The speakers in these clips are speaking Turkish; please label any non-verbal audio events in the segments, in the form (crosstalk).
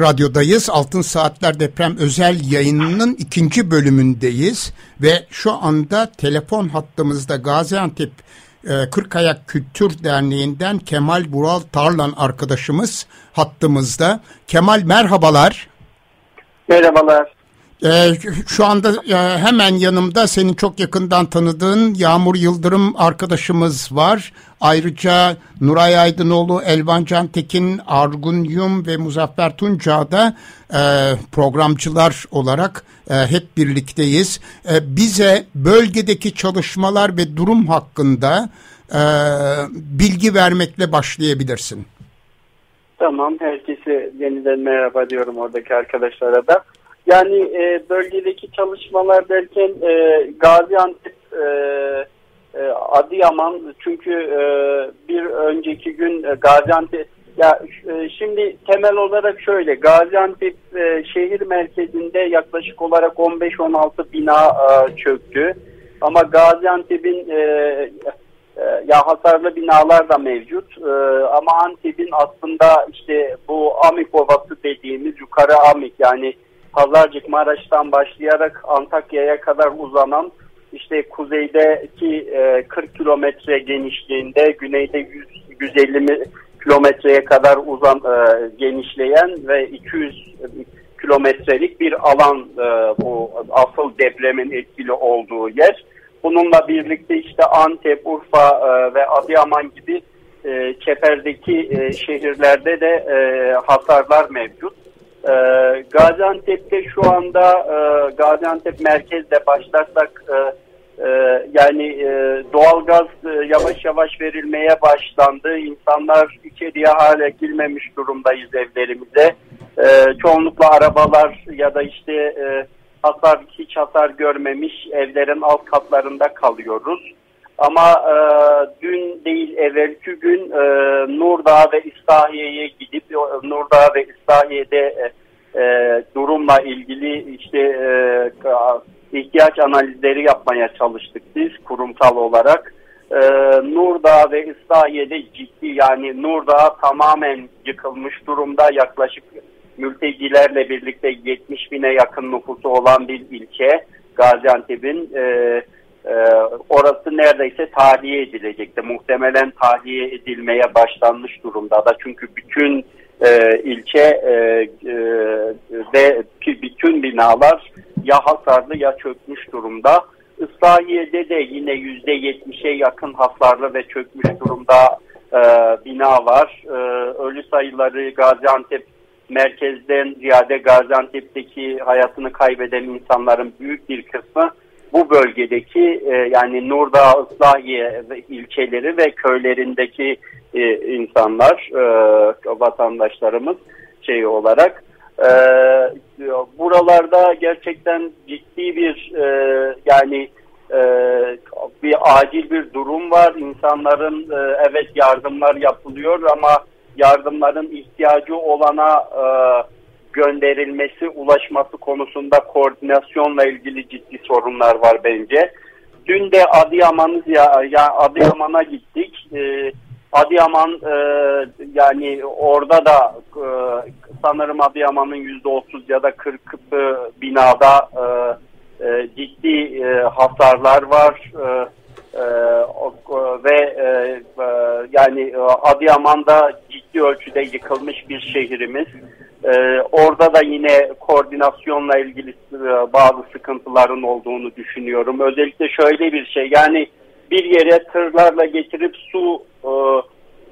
Radyo'dayız. Altın Saatler Deprem özel yayınının ikinci bölümündeyiz. Ve şu anda telefon hattımızda Gaziantep e, Kırkayak Kültür Derneği'nden Kemal Bural Tarlan arkadaşımız hattımızda. Kemal merhabalar. Merhabalar. Ee, şu anda e, hemen yanımda senin çok yakından tanıdığın Yağmur Yıldırım arkadaşımız var. Ayrıca Nuray Aydınoğlu, Elvan Cantekin, Argun Yum ve Muzaffer Tunca da e, programcılar olarak e, hep birlikteyiz. Bize bölgedeki çalışmalar ve durum hakkında bilgi vermekle başlayabilirsin. Tamam, herkese yeniden merhaba diyorum oradaki arkadaşlara da. Yani e, bölgedeki çalışmalar derken e, Gaziantep, e, e, Adıyaman çünkü e, bir önceki gün e, Gaziantep ya e, şimdi temel olarak şöyle Gaziantep e, şehir merkezinde yaklaşık olarak 15-16 bina e, çöktü. Ama Gaziantep'in e, e, ya hasarlı binalar da mevcut. E, ama Antep'in aslında işte bu Amik Ovası dediğimiz yukarı Amik yani Pazarcık Maraş'tan başlayarak Antakya'ya kadar uzanan işte kuzeydeki e, 40 kilometre genişliğinde güneyde 100, 150 kilometreye kadar uzan e, genişleyen ve 200 kilometrelik bir alan e, bu asıl depremin etkili olduğu yer. Bununla birlikte işte Antep, Urfa e, ve Adıyaman gibi e, çeperdeki e, şehirlerde de e, hasarlar mevcut. E, Gaziantep'te şu anda e, Gaziantep merkezde başlarsak e, e, yani e, doğalgaz e, yavaş yavaş verilmeye başlandı. İnsanlar içeriye hala girmemiş durumdayız evlerimize. E, çoğunlukla arabalar ya da işte e, hasar hiç hasar görmemiş evlerin alt katlarında kalıyoruz. Ama e, dün değil evvelki gün e, Nurdağ ve İstahiye'ye gidip Nurdağ ve İstahiye'de e, e, durumla ilgili işte e, ihtiyaç analizleri yapmaya çalıştık biz kurumsal olarak. E, Nurdağ ve İslahiye'de ciddi yani Nurdağ tamamen yıkılmış durumda yaklaşık mültecilerle birlikte 70 bine yakın nüfusu olan bir ilçe Gaziantep'in e, e, orası neredeyse tahliye edilecekti. Muhtemelen tahliye edilmeye başlanmış durumda da çünkü bütün e, ilçe e, e, ve bütün binalar ya hasarlı ya çökmüş durumda. Islahiye'de de yine yüzde yetmişe yakın hasarlı ve çökmüş durumda e, bina var. E, ölü sayıları Gaziantep merkezden ziyade Gaziantep'teki hayatını kaybeden insanların büyük bir kısmı bu bölgedeki e, yani Nurdağ, Islahiye ilçeleri ve köylerindeki e, insanlar, e, vatandaşlarımız şey olarak e, buralarda gerçekten ciddi bir e, yani e, bir acil bir durum var. İnsanların e, evet yardımlar yapılıyor ama yardımların ihtiyacı olana e, gönderilmesi, ulaşması konusunda koordinasyonla ilgili ciddi sorunlar var bence. Dün de Adıyaman'ız ya, ya Adıyaman'a gittik. E, Adıyaman e, yani orada da e, sanırım Adıyaman'ın yüzde otuz ya da kırk binada e, e, ciddi e, hasarlar var e, ve e, e, yani Adıyaman'da ciddi ölçüde yıkılmış bir şehrimiz. E, orada da yine koordinasyonla ilgili e, bazı sıkıntıların olduğunu düşünüyorum. Özellikle şöyle bir şey yani bir yere tırlarla getirip su e,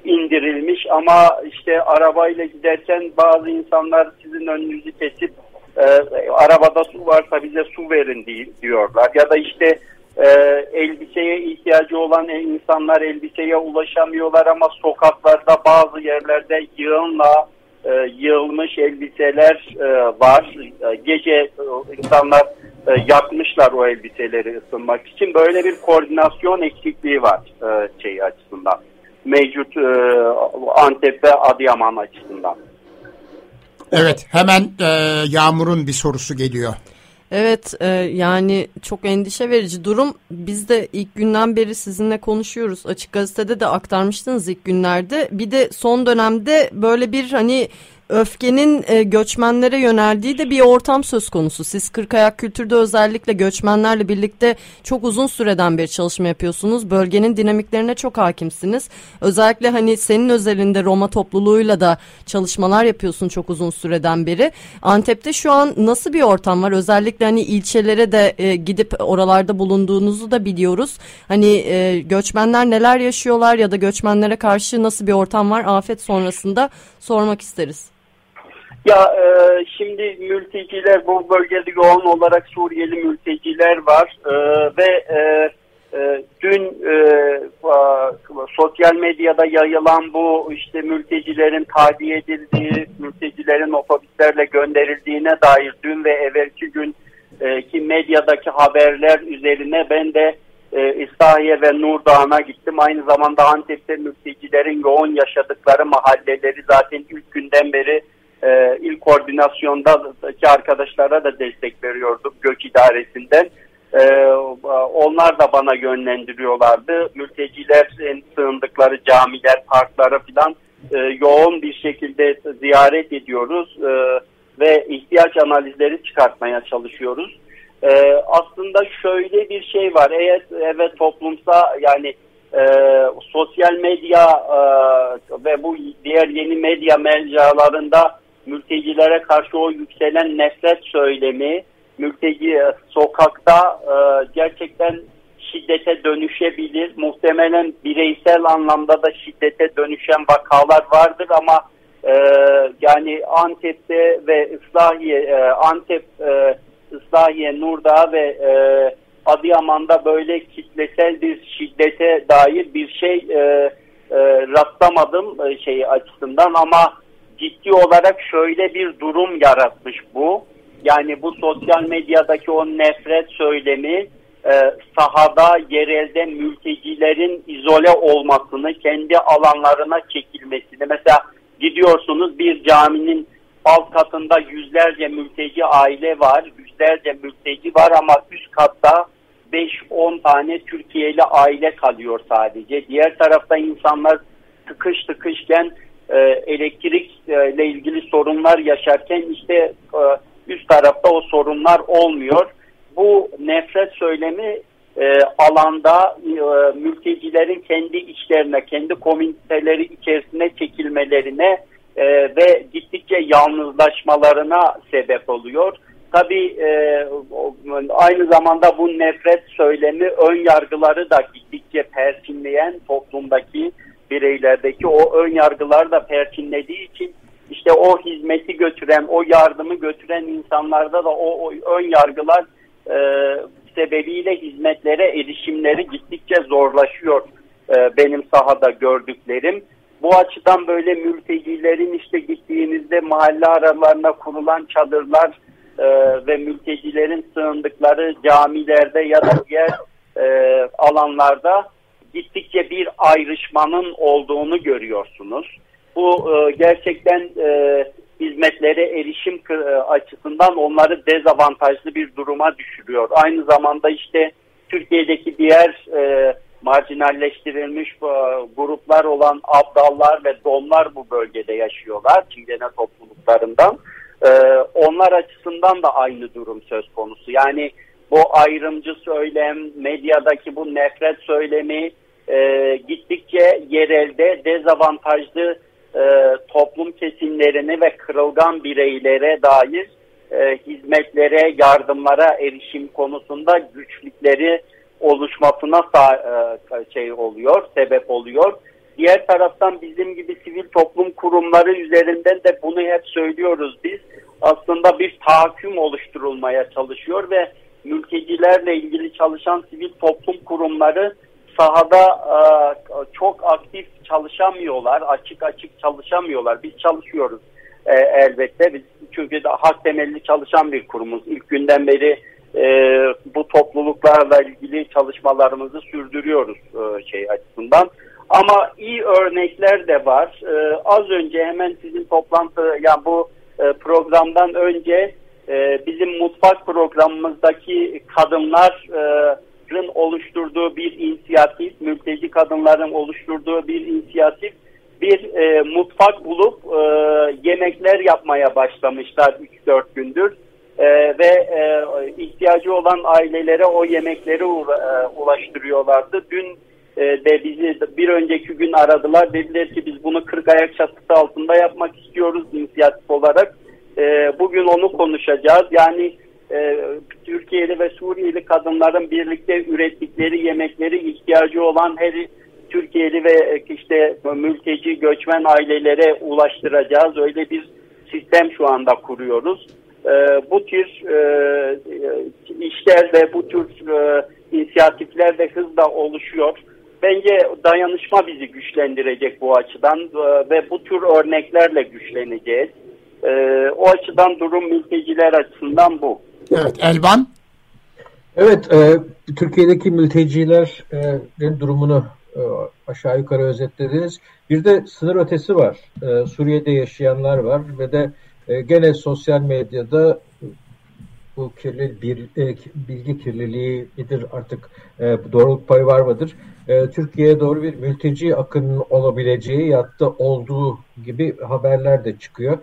indirilmiş ama işte arabayla giderken bazı insanlar sizin önünüzü kesip e, arabada su varsa bize su verin diyorlar ya da işte e, elbiseye ihtiyacı olan insanlar elbiseye ulaşamıyorlar ama sokaklarda bazı yerlerde yığınla e, yığılmış elbiseler e, var. E, gece e, insanlar e, yakmışlar o elbiseleri ısınmak için. Böyle bir koordinasyon eksikliği var e, şey açısından. Mevcut e, Antep ve Adıyaman açısından. Evet hemen e, Yağmur'un bir sorusu geliyor. Evet e, yani çok endişe verici durum. Biz de ilk günden beri sizinle konuşuyoruz. Açık gazetede de aktarmıştınız ilk günlerde. Bir de son dönemde böyle bir hani öfkenin e, göçmenlere yöneldiği de bir ortam söz konusu. Siz Kırkayak Kültür'de özellikle göçmenlerle birlikte çok uzun süreden beri çalışma yapıyorsunuz. Bölgenin dinamiklerine çok hakimsiniz. Özellikle hani senin özelinde Roma topluluğuyla da çalışmalar yapıyorsun çok uzun süreden beri. Antep'te şu an nasıl bir ortam var? Özellikle hani ilçelere de e, gidip oralarda bulunduğunuzu da biliyoruz. Hani e, göçmenler neler yaşıyorlar ya da göçmenlere karşı nasıl bir ortam var afet sonrasında sormak isteriz. Ya e, şimdi mülteciler bu bölgede yoğun olarak Suriyeli mülteciler var e, ve e, e, dün e, sosyal medyada yayılan bu işte mültecilerin tahliye edildiği, mültecilerin otobüslerle gönderildiğine dair dün ve evvelki gün e, ki medyadaki haberler üzerine ben de e, İslahiye ve Nurdağ'a gittim. Aynı zamanda Antep'te mültecilerin yoğun yaşadıkları mahalleleri zaten ilk günden beri e, ilk koordinasyondaki arkadaşlara da destek veriyorduk göç idaresinden. E, onlar da bana yönlendiriyorlardı. Mültecilerin sığındıkları camiler, parklara falan e, yoğun bir şekilde ziyaret ediyoruz e, ve ihtiyaç analizleri çıkartmaya çalışıyoruz. E, aslında şöyle bir şey var. Eğer evet toplumsa yani e, sosyal medya e, ve bu diğer yeni medya mecralarında mültecilere karşı o yükselen nefret söylemi mülteci e, sokakta e, gerçekten şiddete dönüşebilir. Muhtemelen bireysel anlamda da şiddete dönüşen vakalar vardır ama e, yani Antep'te ve Islahiye, e, Antep, e, Islahiye, Nurdağ ve e, Adıyaman'da böyle kitlesel bir şiddete dair bir şey e, e, rastlamadım e, şey açısından ama ciddi olarak şöyle bir durum yaratmış bu. Yani bu sosyal medyadaki o nefret söylemi e, sahada yerelde mültecilerin izole olmasını, kendi alanlarına çekilmesini. Mesela gidiyorsunuz bir caminin alt katında yüzlerce mülteci aile var, yüzlerce mülteci var ama üst katta 5-10 tane Türkiye'li aile kalıyor sadece. Diğer tarafta insanlar tıkış tıkışken e, elektrikle ilgili sorunlar yaşarken işte e, üst tarafta o sorunlar olmuyor. Bu nefret söylemi e, alanda e, mültecilerin kendi içlerine, kendi komüniteleri içerisine çekilmelerine e, ve gittikçe yalnızlaşmalarına sebep oluyor. Tabii e, aynı zamanda bu nefret söylemi ön yargıları da gittikçe perçinleyen toplumdaki bireylerdeki o ön yargılar da perçinlediği için işte o hizmeti götüren, o yardımı götüren insanlarda da o, o ön yargılar e, sebebiyle hizmetlere erişimleri gittikçe zorlaşıyor e, benim sahada gördüklerim. Bu açıdan böyle mültecilerin işte gittiğinizde mahalle aralarına kurulan çadırlar e, ve mültecilerin sığındıkları camilerde ya da diğer e, alanlarda gittikçe bir ayrışmanın olduğunu görüyorsunuz. Bu e, gerçekten e, hizmetlere erişim e, açısından onları dezavantajlı bir duruma düşürüyor. Aynı zamanda işte Türkiye'deki diğer e, marjinalleştirilmiş e, gruplar olan abdallar ve domlar bu bölgede yaşıyorlar. Çingene topluluklarından. E, onlar açısından da aynı durum söz konusu. Yani bu ayrımcı söylem, medyadaki bu nefret söylemi e, gittikçe yerelde dezavantajlı e, toplum kesimlerini ve kırılgan bireylere dair e, hizmetlere, yardımlara erişim konusunda güçlükleri oluşmasına e, şey oluyor, sebep oluyor. Diğer taraftan bizim gibi sivil toplum kurumları üzerinden de bunu hep söylüyoruz biz. Aslında bir tahakküm oluşturulmaya çalışıyor ve mültecilerle ilgili çalışan sivil toplum kurumları sahada e, çok aktif çalışamıyorlar, açık açık çalışamıyorlar. Biz çalışıyoruz e, elbette. Biz çünkü de hak temelli çalışan bir kurumuz. İlk günden beri e, bu topluluklarla ilgili çalışmalarımızı sürdürüyoruz e, şey açısından. Ama iyi örnekler de var. E, az önce hemen sizin toplantı, yani bu e, programdan önce e, bizim mutfak programımızdaki kadınların oluşturduğu bir inisiyatif, mülteci kadınların oluşturduğu bir inisiyatif, bir e, mutfak bulup e, yemekler yapmaya başlamışlar 3-4 gündür. E, ve e, ihtiyacı olan ailelere o yemekleri e, ulaştırıyorlardı. Dün e, de bizi bir önceki gün aradılar. Dediler ki biz bunu 40 ayak çatısı altında yapmak istiyoruz inisiyatif olarak. E, bugün onu konuşacağız. Yani e, Türkiye'li ve Suriyeli kadınların birlikte ürettikleri yemekleri ihtiyacı olan her Türkiye'li ve işte mülteci göçmen ailelere ulaştıracağız. Öyle bir sistem şu anda kuruyoruz. E, bu tür e, işler ve bu tür e, inisiyatifler de hızla oluşuyor. Bence dayanışma bizi güçlendirecek bu açıdan e, ve bu tür örneklerle güçleneceğiz. E, o açıdan durum mülteciler açısından bu. Evet Elvan? Evet, e, Türkiye'deki mültecilerin durumunu e, aşağı yukarı özetlediniz. Bir de sınır ötesi var. E, Suriye'de yaşayanlar var ve de e, gene sosyal medyada bu kirli bir e, bilgi kirliliği artık e, doğruluk payı var mıdır? E, Türkiye'ye doğru bir mülteci akının olabileceği ya da olduğu gibi haberler de çıkıyor.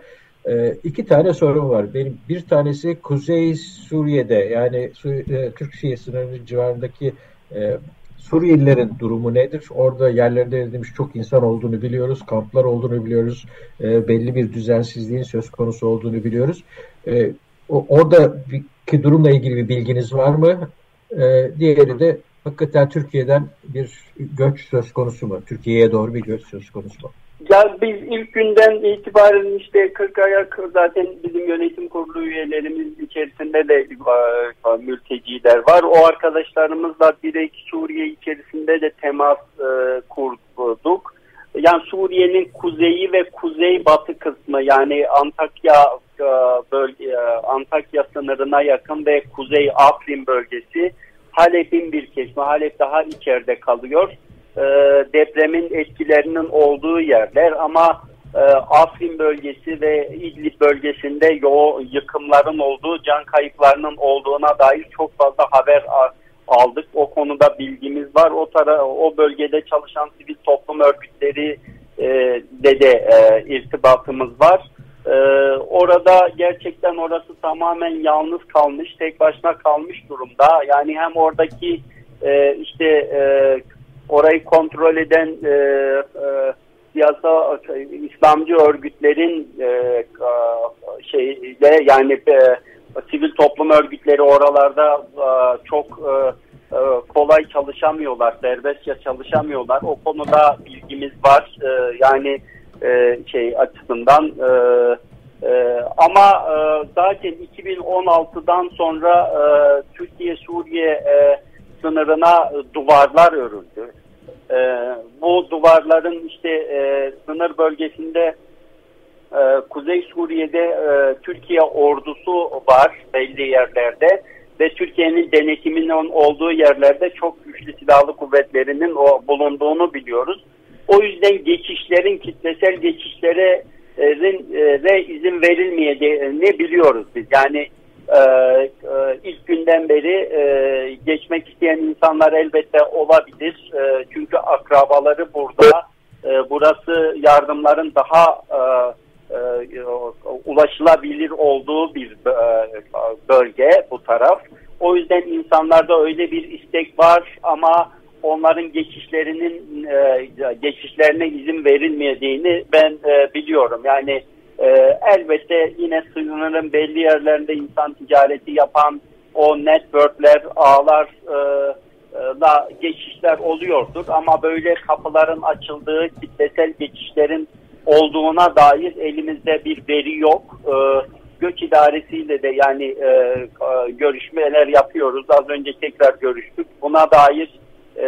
E, iki tane sorun var. Benim bir tanesi Kuzey Suriye'de yani e, Türkiye sınırının civarındaki e, Suriyelilerin durumu nedir? Orada yerlerinde edilmiş çok insan olduğunu biliyoruz, kamplar olduğunu biliyoruz, e, belli bir düzensizliğin söz konusu olduğunu biliyoruz. E, oradaki durumla ilgili bir bilginiz var mı? E, diğeri de hakikaten Türkiye'den bir göç söz konusu mu? Türkiye'ye doğru bir göç söz konusu mu? Ya biz ilk günden itibaren işte 40 ayak zaten bizim yönetim kurulu üyelerimiz içerisinde de e, mülteciler var. O arkadaşlarımızla direkt Suriye içerisinde de temas e, kurduk. Yani Suriye'nin kuzeyi ve kuzey batı kısmı yani Antakya e, bölge e, Antakya sınırına yakın ve kuzey Afrin bölgesi Halep'in bir kesimi. Halep daha içeride kalıyor e, depremin etkilerinin olduğu yerler ama e, Afrin bölgesi ve İdlib bölgesinde yo yıkımların olduğu, can kayıplarının olduğuna dair çok fazla haber aldık. O konuda bilgimiz var. O tara o bölgede çalışan sivil toplum örgütleri e, de de e, irtibatımız var. E, orada gerçekten orası tamamen yalnız kalmış, tek başına kalmış durumda. Yani hem oradaki e, işte e, orayı kontrol eden e, e, siyasa İslamcı örgütlerin e, şeyle yani e, sivil toplum örgütleri oralarda e, çok e, e, kolay çalışamıyorlar, serbestçe çalışamıyorlar. O konuda bilgimiz var. E, yani e, şey açısından e, e, ama e, zaten 2016'dan sonra e, Türkiye Suriye e, sınırına duvarlar örüldü. E, bu duvarların işte e, sınır bölgesinde e, Kuzey Suriye'de e, Türkiye ordusu var belli yerlerde ve Türkiye'nin denetiminin olduğu yerlerde çok güçlü silahlı kuvvetlerinin o bulunduğunu biliyoruz. O yüzden geçişlerin kitlesel geçişlere e, izin verilmeyeceğini biliyoruz biz. Yani e, e, ilk günden beri e, geçmek isteyen insanlar elbette olabilir. E, çünkü akrabaları burada. E, burası yardımların daha e, e, ulaşılabilir olduğu bir e, bölge bu taraf. O yüzden insanlarda öyle bir istek var ama onların geçişlerinin e, geçişlerine izin verilmediğini ben e, biliyorum. Yani ee, elbette yine sınırın belli yerlerinde insan ticareti yapan o networkler, ağlar e, e, da geçişler oluyordur ama böyle kapıların açıldığı kitlesel geçişlerin olduğuna dair elimizde bir veri yok. E, göç idaresiyle de yani e, e, görüşmeler yapıyoruz. Az önce tekrar görüştük. Buna dair e,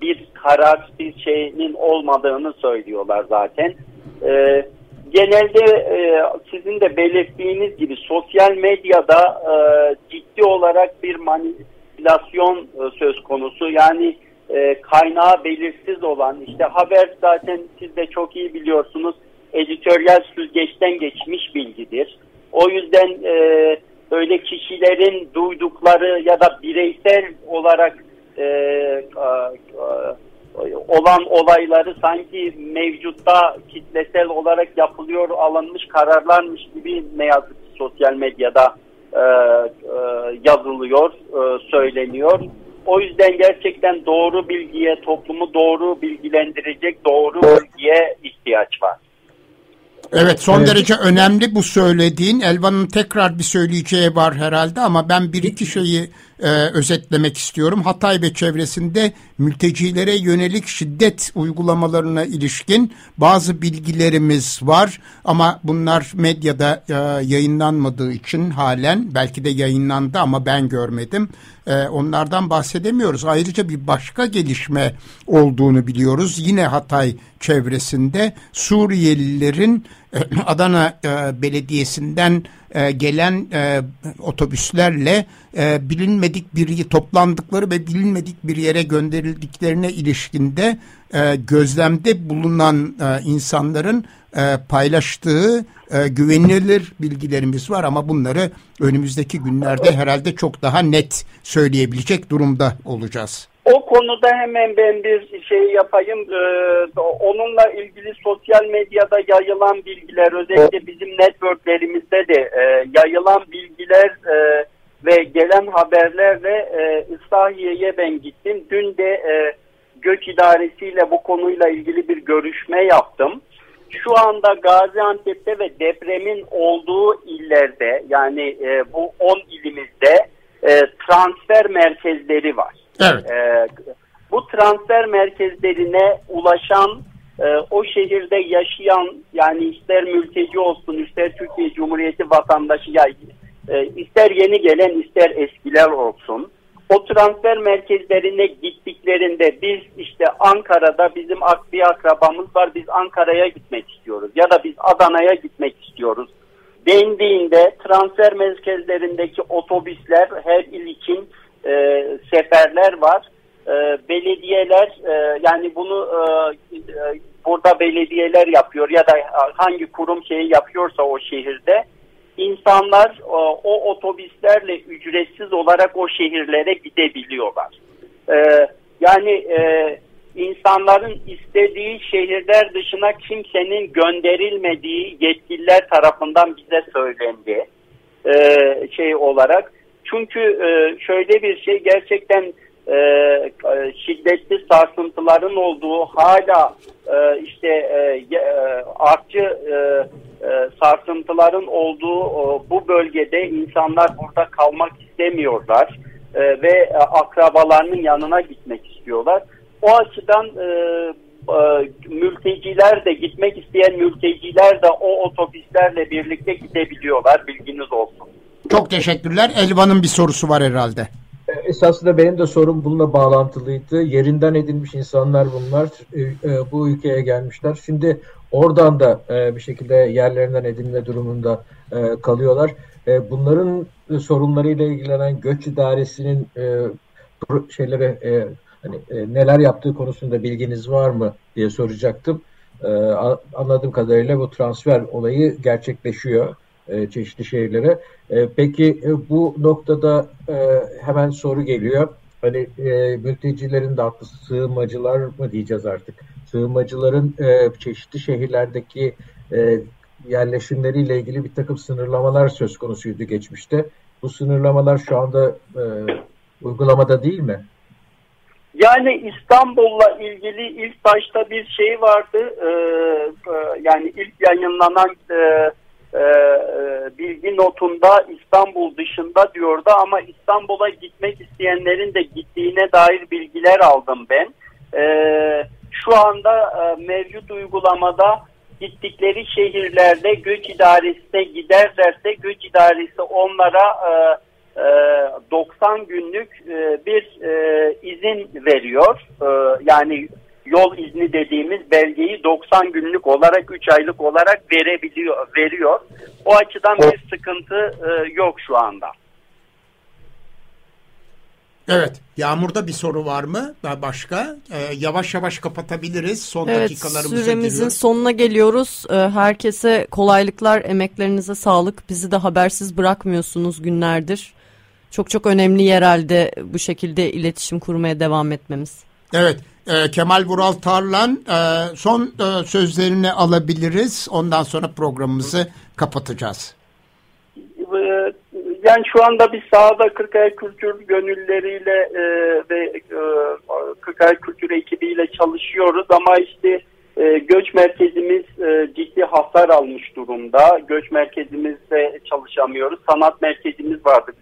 bir karar, bir şeyinin olmadığını söylüyorlar zaten. E, genelde e, sizin de belirttiğiniz gibi sosyal medyada e, ciddi olarak bir manipülasyon e, söz konusu. Yani e, kaynağı belirsiz olan işte haber zaten siz de çok iyi biliyorsunuz editoryal süzgeçten geçmiş bilgidir. O yüzden e, öyle kişilerin duydukları ya da bireysel olarak e, a, a, olan olayları sanki mevcutta kitlesel olarak yapılıyor, alınmış kararlarmış gibi ne yazık ki sosyal medyada e, e, yazılıyor, e, söyleniyor. O yüzden gerçekten doğru bilgiye, toplumu doğru bilgilendirecek doğru bilgiye ihtiyaç var. Evet son evet. derece önemli bu söylediğin. Elvan'ın tekrar bir söyleyeceği var herhalde ama ben bir iki şeyi e, özetlemek istiyorum. Hatay ve çevresinde mültecilere yönelik şiddet uygulamalarına ilişkin bazı bilgilerimiz var ama bunlar medyada e, yayınlanmadığı için halen belki de yayınlandı ama ben görmedim. E, onlardan bahsedemiyoruz. Ayrıca bir başka gelişme olduğunu biliyoruz. Yine Hatay çevresinde Suriyelilerin (clears throat) Adana e, Belediyesi'nden e, gelen e, otobüslerle bilinmedik bir toplandıkları ve bilinmedik bir yere gönderildiklerine ilişkinde gözlemde bulunan insanların paylaştığı güvenilir bilgilerimiz var ama bunları önümüzdeki günlerde herhalde çok daha net söyleyebilecek durumda olacağız. O konuda hemen ben bir şey yapayım. Ee, onunla ilgili sosyal medyada yayılan bilgiler, özellikle bizim networklerimizde de e, yayılan bilgiler e, ve gelen haberlerle e, İslahiye'ye ben gittim. Dün de e, Göç İdaresi'yle bu konuyla ilgili bir görüşme yaptım. Şu anda Gaziantep'te ve depremin olduğu illerde yani e, bu 10 ilimizde e, transfer merkezleri var. Evet. E, bu transfer merkezlerine ulaşan e, o şehirde yaşayan yani ister mülteci olsun ister Türkiye Cumhuriyeti vatandaşı ya e, ister yeni gelen ister eskiler olsun o transfer merkezlerine gittiklerinde biz işte Ankara'da bizim bir akrabamız var biz Ankara'ya gitmek istiyoruz ya da biz Adana'ya gitmek istiyoruz dendiğinde transfer merkezlerindeki otobüsler her il için e, seferler var. E, belediyeler e, yani bunu e, e, burada belediyeler yapıyor ya da hangi kurum şeyi yapıyorsa o şehirde insanlar o, o otobüslerle ücretsiz olarak o şehirlere gidebiliyorlar. E, yani e, insanların istediği şehirler dışına kimsenin gönderilmediği yetkililer tarafından bize söylendi e, şey olarak. Çünkü e, şöyle bir şey gerçekten e, şiddetli sarsıntıların olduğu hala e, işte e, e, artçı e, e, sarsıntıların olduğu e, bu bölgede insanlar burada kalmak istemiyorlar e, ve e, akrabalarının yanına gitmek istiyorlar. O açıdan e, e, mülteciler de gitmek isteyen mülteciler de o otobüslerle birlikte gidebiliyorlar bilginiz olsun. Çok teşekkürler. Elvan'ın bir sorusu var herhalde. E, esasında benim de sorum bununla bağlantılıydı. Yerinden edilmiş insanlar bunlar. E, e, bu ülkeye gelmişler. Şimdi oradan da bir şekilde yerlerinden edinme durumunda kalıyorlar. Bunların sorunlarıyla ilgilenen göç idaresinin şeylere hani neler yaptığı konusunda bilginiz var mı diye soracaktım. Anladığım kadarıyla bu transfer olayı gerçekleşiyor e, çeşitli şehirlere. E, peki e, bu noktada e, hemen soru geliyor. Hani e, mültecilerin de haklı sığınmacılar mı diyeceğiz artık? Sığınmacıların e, çeşitli şehirlerdeki e, yerleşimleriyle ilgili bir takım sınırlamalar söz konusuydu geçmişte. Bu sınırlamalar şu anda e, uygulamada değil mi? Yani İstanbul'la ilgili ilk başta bir şey vardı. Ee, yani ilk yayınlanan e, e, e, bilgi notunda İstanbul dışında diyordu ama İstanbul'a gitmek isteyenlerin de gittiğine dair bilgiler aldım ben. E, şu anda e, mevcut uygulamada gittikleri şehirlerde göç idaresine giderlerse göç idaresi onlara e, e, 90 günlük e, bir e, izin veriyor. E, yani yol izni dediğimiz belgeyi 90 günlük olarak 3 aylık olarak verebiliyor veriyor. O açıdan bir sıkıntı e, yok şu anda. Evet. Yağmurda bir soru var mı? Daha başka? Ee, yavaş yavaş kapatabiliriz. Son evet, dakikalarımıza süremizin giriyoruz. sonuna geliyoruz. Ee, herkese kolaylıklar, emeklerinize sağlık. Bizi de habersiz bırakmıyorsunuz günlerdir. Çok çok önemli yerelde bu şekilde iletişim kurmaya devam etmemiz. Evet. E, Kemal Vural Tarlan e, son e, sözlerini alabiliriz. Ondan sonra programımızı kapatacağız. Ee, yani şu anda biz sahada Kırkaya Kültür gönülleriyle e, ve e, Kırkaya Kültür ekibiyle çalışıyoruz ama işte e, göç merkezimiz e, ciddi hasar almış durumda. Göç merkezimizde çalışamıyoruz. Sanat merkezimiz vardı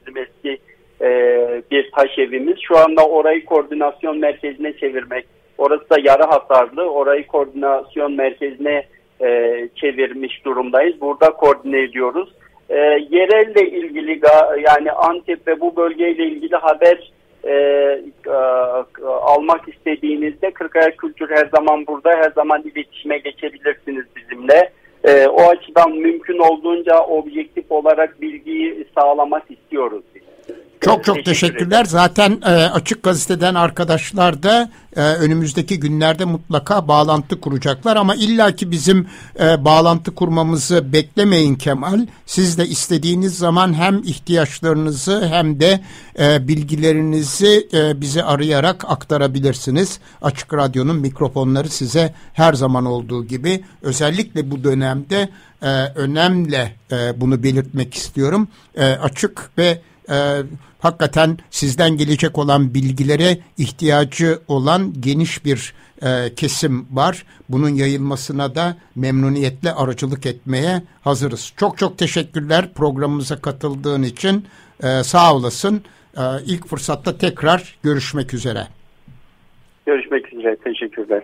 bir taş evimiz. Şu anda orayı koordinasyon merkezine çevirmek. Orası da yarı hasarlı. Orayı koordinasyon merkezine e, çevirmiş durumdayız. Burada koordine ediyoruz e, yerelle ilgili yani Antep ve bu bölgeyle ilgili haber e, e, almak istediğinizde Kırkaya Kültür her zaman burada her zaman iletişime geçebilirsiniz bizimle. E, o açıdan mümkün olduğunca objektif olarak bilgiyi sağlamak istiyoruz Çok çok teşekkürler. Zaten e, Açık Gazete'den arkadaşlar da e, önümüzdeki günlerde mutlaka bağlantı kuracaklar ama illaki bizim e, bağlantı kurmamızı beklemeyin Kemal. Siz de istediğiniz zaman hem ihtiyaçlarınızı hem de e, bilgilerinizi e, bize arayarak aktarabilirsiniz. Açık Radyo'nun mikrofonları size her zaman olduğu gibi özellikle bu dönemde e, önemli e, bunu belirtmek istiyorum. E, açık ve e, hakikaten sizden gelecek olan bilgilere ihtiyacı olan geniş bir e, kesim var. Bunun yayılmasına da memnuniyetle aracılık etmeye hazırız. Çok çok teşekkürler programımıza katıldığın için. E, sağ olasın. E, ilk fırsatta tekrar görüşmek üzere. Görüşmek üzere. Teşekkürler.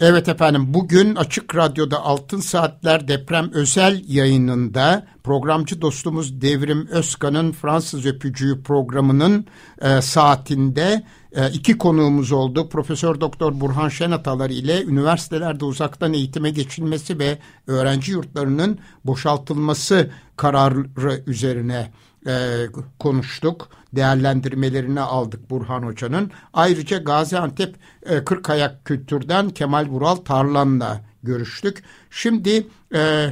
Evet efendim bugün Açık Radyo'da Altın Saatler deprem özel yayınında programcı dostumuz Devrim Özkan'ın Fransız Öpücüğü programının e, saatinde e, iki konuğumuz oldu. Profesör Doktor Burhan Şenatalar ile üniversitelerde uzaktan eğitime geçilmesi ve öğrenci yurtlarının boşaltılması kararı üzerine e, konuştuk. Değerlendirmelerini aldık Burhan Hoca'nın. Ayrıca Gaziantep e, Kırkayak Kültür'den Kemal Vural Tarlan'la görüştük. Şimdi e,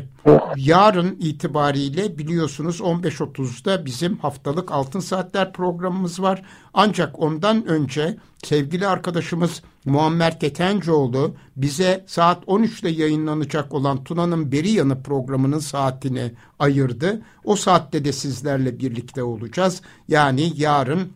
yarın itibariyle biliyorsunuz 15.30'da bizim haftalık Altın Saatler programımız var. Ancak ondan önce sevgili arkadaşımız Muammer Ketencoğlu bize saat 13'te yayınlanacak olan Tuna'nın Beri Yanı programının saatini ayırdı. O saatte de sizlerle birlikte olacağız. Yani yarın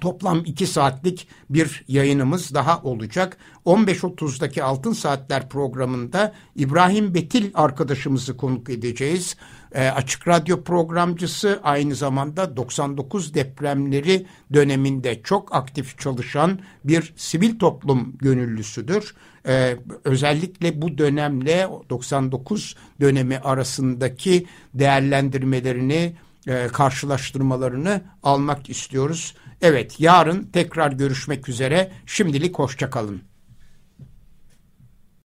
Toplam 2 saatlik bir yayınımız daha olacak. 15.30'daki Altın Saatler programında İbrahim Betil arkadaşımızı konuk edeceğiz. E, açık Radyo programcısı aynı zamanda 99 depremleri döneminde çok aktif çalışan bir sivil toplum gönüllüsüdür. E, özellikle bu dönemle 99 dönemi arasındaki değerlendirmelerini, e, karşılaştırmalarını almak istiyoruz. Evet yarın tekrar görüşmek üzere. Şimdilik hoşçakalın.